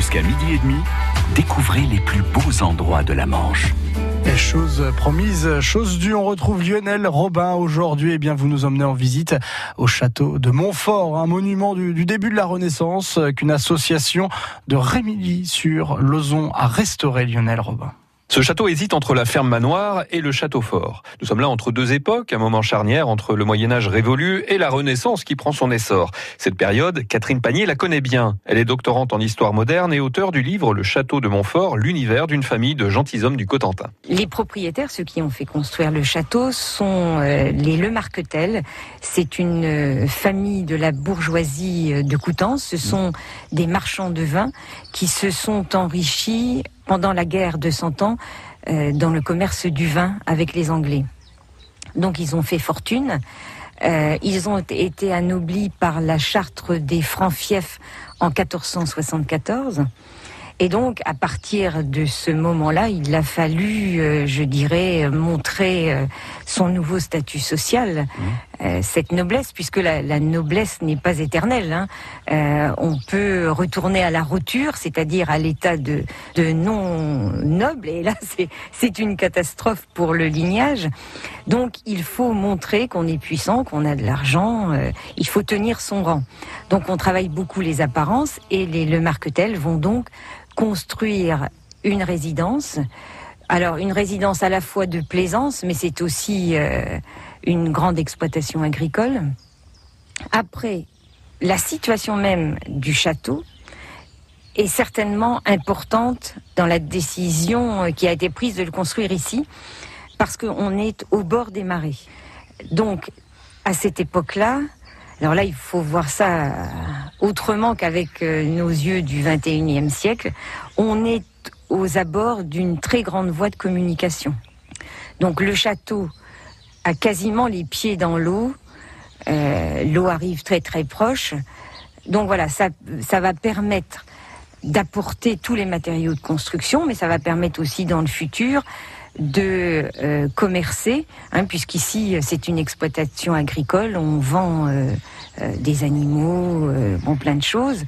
Jusqu'à midi et demi, découvrez les plus beaux endroits de la Manche. Et chose promise, chose due, on retrouve Lionel Robin aujourd'hui. Eh bien, vous nous emmenez en visite au château de Montfort, un monument du, début de la Renaissance qu'une association de Rémilly sur Lozon a restauré Lionel Robin. Ce château hésite entre la ferme manoir et le château fort. Nous sommes là entre deux époques, un moment charnière entre le Moyen Âge révolu et la Renaissance qui prend son essor. Cette période, Catherine Panier la connaît bien. Elle est doctorante en histoire moderne et auteure du livre Le château de Montfort, l'univers d'une famille de gentilshommes du Cotentin. Les propriétaires, ceux qui ont fait construire le château, sont euh, les Le Marquetel. C'est une euh, famille de la bourgeoisie euh, de Coutances. Ce sont des marchands de vin qui se sont enrichis pendant la guerre de Cent Ans euh, dans le commerce du vin avec les Anglais. Donc ils ont fait fortune. Euh, ils ont été anoblis par la charte des francs-fiefs en 1474. Et donc, à partir de ce moment-là, il a fallu, euh, je dirais, montrer euh, son nouveau statut social, mmh. euh, cette noblesse, puisque la, la noblesse n'est pas éternelle. Hein. on peut retourner à la roture, c'est-à-dire à, l'état de, de non noble, et là, c'est une catastrophe pour le lignage. Donc, il faut montrer qu'on est puissant, qu'on a de l'argent, il faut tenir son rang. Donc, on travaille beaucoup les apparences, et les Le Marquetel vont donc construire une résidence. Alors une résidence à la fois de plaisance, mais c'est aussi euh, une grande exploitation agricole. Après, la situation même du château est certainement importante dans la décision euh, qui a été prise de le construire ici, parce qu'on est au bord des marais. Donc, à cette époque-là, alors là, il faut voir ça autrement qu'avec euh, nos yeux du 21e siècle. On est aux abords d'une très grande voie de communication. Donc le château a quasiment les pieds dans l'eau. Euh, l'eau arrive très très proche. Donc voilà, ça, ça va permettre d'apporter tous les matériaux de construction, mais ça va permettre aussi dans le futur de euh, commercer, hein, puisqu'ici c'est une exploitation agricole, on vend euh, euh, des animaux, bon plein de choses.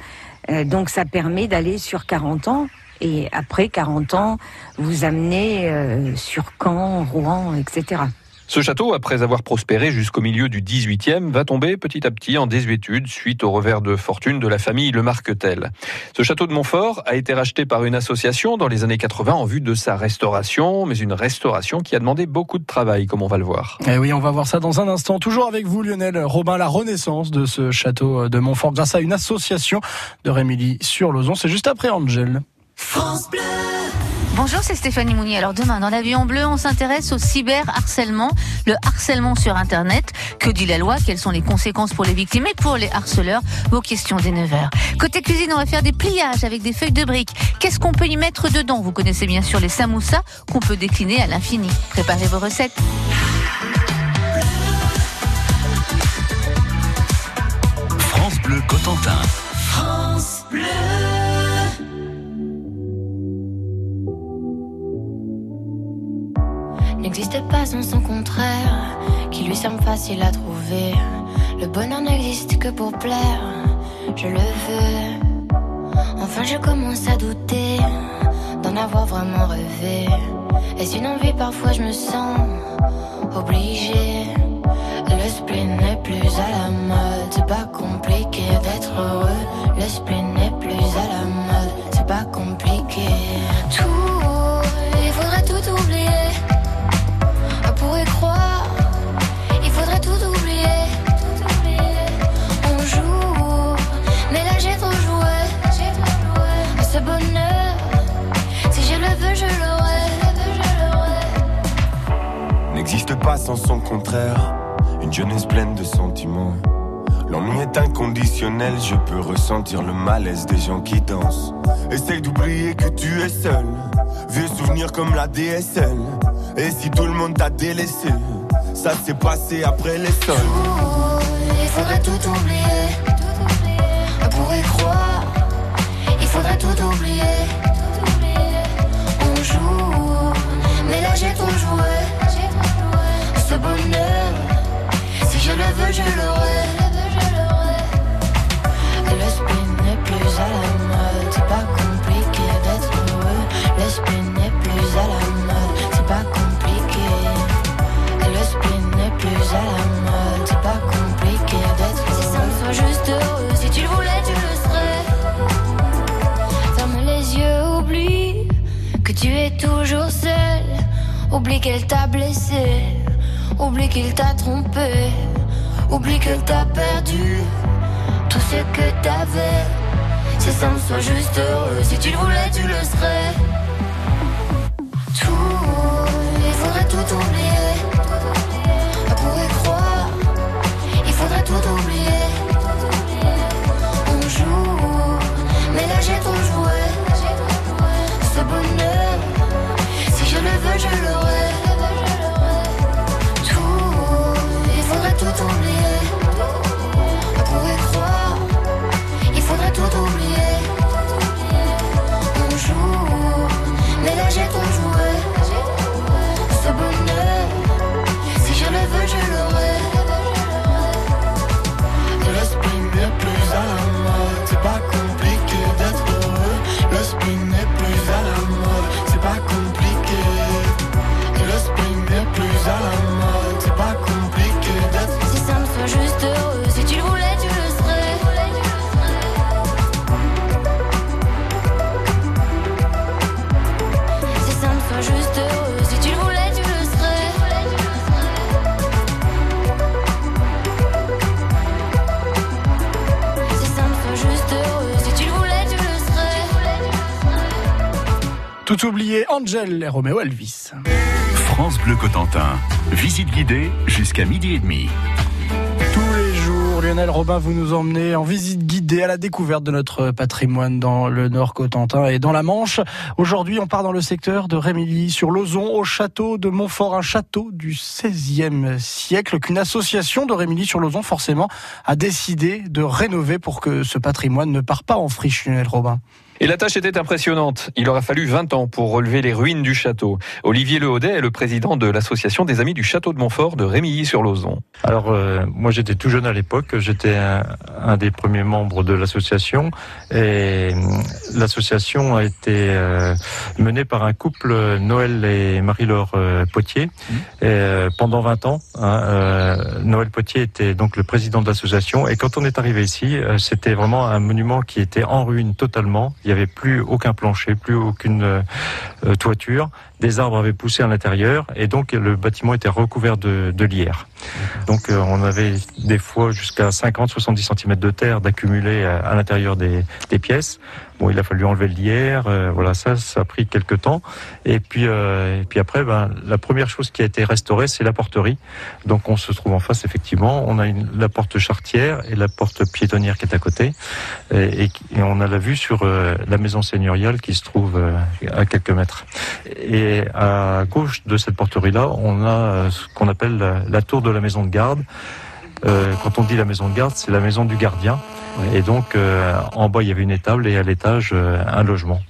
donc ça permet d'aller sur 40 ans et après 40 ans, vous amener sur Caen, Rouen, etc. Ce château, après avoir prospéré jusqu'au milieu du 18e, va tomber petit à petit en désuétude suite au revers de fortune de la famille Le Marquetel. Ce château de Montfort a été racheté par une association dans les années 80 en vue de sa restauration, mais une restauration qui a demandé beaucoup de travail, comme on va le voir. Eh oui, on va voir ça dans un instant. Toujours avec vous, Lionel Robin, la renaissance de ce château de Montfort grâce à une association de Rémilly sur Lozon. C'est juste après Angel. France Bleu. Bonjour, c'est Stéphanie Mounier. Alors demain, dans l'avion bleu, on s'intéresse au cyberharcèlement, le harcèlement sur Internet. Que dit la loi? Quelles sont les conséquences pour les victimes? Et pour les harceleurs Vos questions des 9h. Côté cuisine, on va faire des pliages avec des feuilles de briques. Qu'est-ce qu'on peut y mettre dedans? Vous connaissez bien sûr les samoussas qu'on peut décliner à l'infini. Préparez vos recettes. France Bleu Cotentin. France Bleu. N'existe pas sans son contraire, qui lui semble facile à trouver. Le bonheur n'existe que pour plaire, je le veux. Enfin, je commence à douter d'en avoir vraiment rêvé. Est-ce une envie Parfois, je me sens obligée. Le spleen n'est plus à la mode, c'est pas compliqué d'être heureux. Le spleen n'est plus à la mode, Ce bonheur, si je le veux, je l'aurai. N'existe pas sans son contraire. Une jeunesse pleine de sentiments. L'ennui est inconditionnel, je peux ressentir le malaise des gens qui dansent. Essaye d'oublier que tu es seul. Vieux souvenirs comme la DSL. Et si tout le monde t'a délaissé, ça s'est passé après les sols. Il faudrait tout oublier. On pourrait croire. Faudrait tout oublier. On joue, mais là j'ai. Tu es toujours seul, oublie qu'elle t'a blessé, oublie qu'il t'a trompé, oublie que t'a perdu tout ce que t'avais. C'est simple, sois juste heureux. Si tu le voulais, tu le serais. Tout oublié, Angel et Roméo Elvis. France Bleu Cotentin. Visite guidée jusqu'à midi et demi. Tous les jours, Lionel Robin, vous nous emmenez en visite guidée à la découverte de notre patrimoine dans le Nord Cotentin et dans la Manche. Aujourd'hui, on part dans le secteur de Rémilly, sur l'Ozon, au château de Montfort, un château du XVIe siècle qu'une association de Rémilly sur l'Ozon, forcément, a décidé de rénover pour que ce patrimoine ne parte pas en friche, Lionel Robin. Et la tâche était impressionnante. Il aura fallu 20 ans pour relever les ruines du château. Olivier Lehaudet est le président de l'association des Amis du Château de Montfort de Rémilly-sur-Lozon. Alors, euh, moi j'étais tout jeune à l'époque, j'étais un, un des premiers membres de l'association et euh, l'association a été euh, menée par un couple, Noël et Marie-Laure euh, Potier, et, euh, pendant 20 ans. hein, Noël Potier était donc le président de l'association et quand on est arrivé ici, c'était vraiment un monument qui était en ruine totalement. Il n'y avait plus aucun plancher, plus aucune euh, euh, toiture. Des arbres avaient poussé à l'intérieur et donc le bâtiment était recouvert de, lierre. Donc euh, on avait des fois jusqu'à 50-70 cm de terre d'accumuler à, l'intérieur des pièces. Il a fallu enlever le euh, voilà ça, ça a pris quelques temps. Et puis, euh, et puis après, ben, la première chose qui a été restaurée, c'est la porterie. Donc on se trouve en face, effectivement, on a la porte chartière et la porte piétonnière qui est à côté, et, on a la vue sur euh, la maison seigneuriale qui se trouve à quelques mètres. Et à gauche de cette porterie-là, on a ce qu'on appelle la, tour de la maison de garde. Quand on dit la maison de garde, c'est la maison du gardien. Et donc, euh, en bas, il y avait une étable et à l'étage, euh, un logement.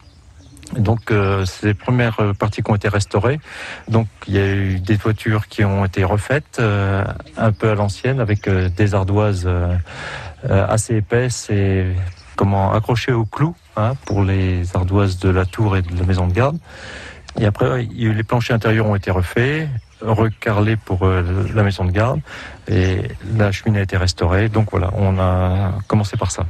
Donc, euh, c'est les premières parties qui ont été restaurées. Donc, il y a eu des toitures qui ont été refaites, euh, un peu à l'ancienne, avec euh, des ardoises euh, assez épaisses et comment accrochées au clou hein, pour les ardoises de la tour et de la maison de garde. Et après, les planchers intérieurs ont été refaits, recarrelés pour euh, la maison de garde, et la cheminée a été restaurée. Donc voilà, on a commencé par ça.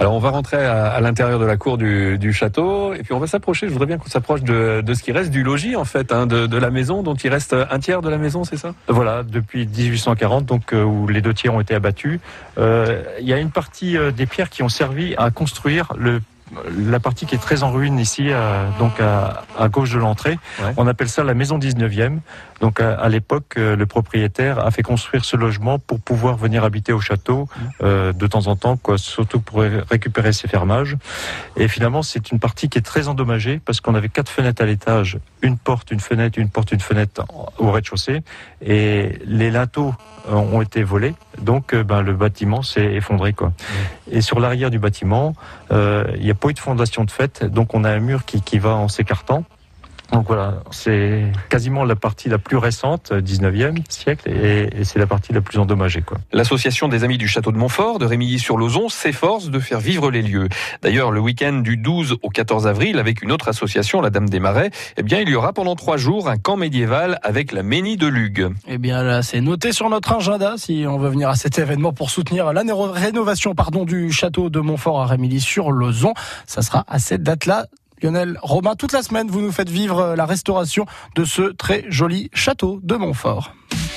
Alors on va rentrer à, à l'intérieur de la cour du, du château et puis on va s'approcher. Je voudrais bien qu'on s'approche de, de ce qui reste du logis en fait, hein, de, de la maison dont il reste un tiers de la maison, c'est ça? Voilà, depuis 1840, donc euh, où les deux tiers ont été abattus, euh, il y a une partie euh, des pierres qui ont servi à construire le la partie qui est très en ruine ici, euh, donc à, à gauche de l'entrée, Ouais. on appelle ça la maison 19e. Donc à, à l'époque, euh, le propriétaire a fait construire ce logement pour pouvoir venir habiter au château euh, de temps en temps, quoi, surtout pour ré- récupérer ses fermages. Et finalement, c'est une partie qui est très endommagée parce qu'on avait quatre fenêtres à l'étage, une porte, une fenêtre, une porte, une fenêtre en- au rez-de-chaussée, et les linteaux ont été volés, donc ben, le bâtiment s'est effondré. Quoi. Et sur l'arrière du bâtiment, il n'y a pas eu de fondation de fait, donc on a un mur qui, qui va en s'écartant. Donc voilà, c'est quasiment la partie la plus récente, euh, 19e siècle, et, et c'est la partie la plus endommagée. Quoi. L'association des Amis du Château de Montfort de Rémilly-sur-Lozon s'efforce de faire vivre les lieux. D'ailleurs, le week-end du 12 au 14 avril, avec une autre association, la Dame des Marais, eh bien, il y aura pendant trois jours un camp médiéval avec la Ménie de Lugue. Eh bien là, c'est noté sur notre agenda si on veut venir à cet événement pour soutenir la rénovation pardon, du château de Montfort à Rémilly sur Lozon. Ça sera à cette date-là Lionel Robin. Toute la semaine, vous nous faites vivre la restauration de ce très joli château de Montfort.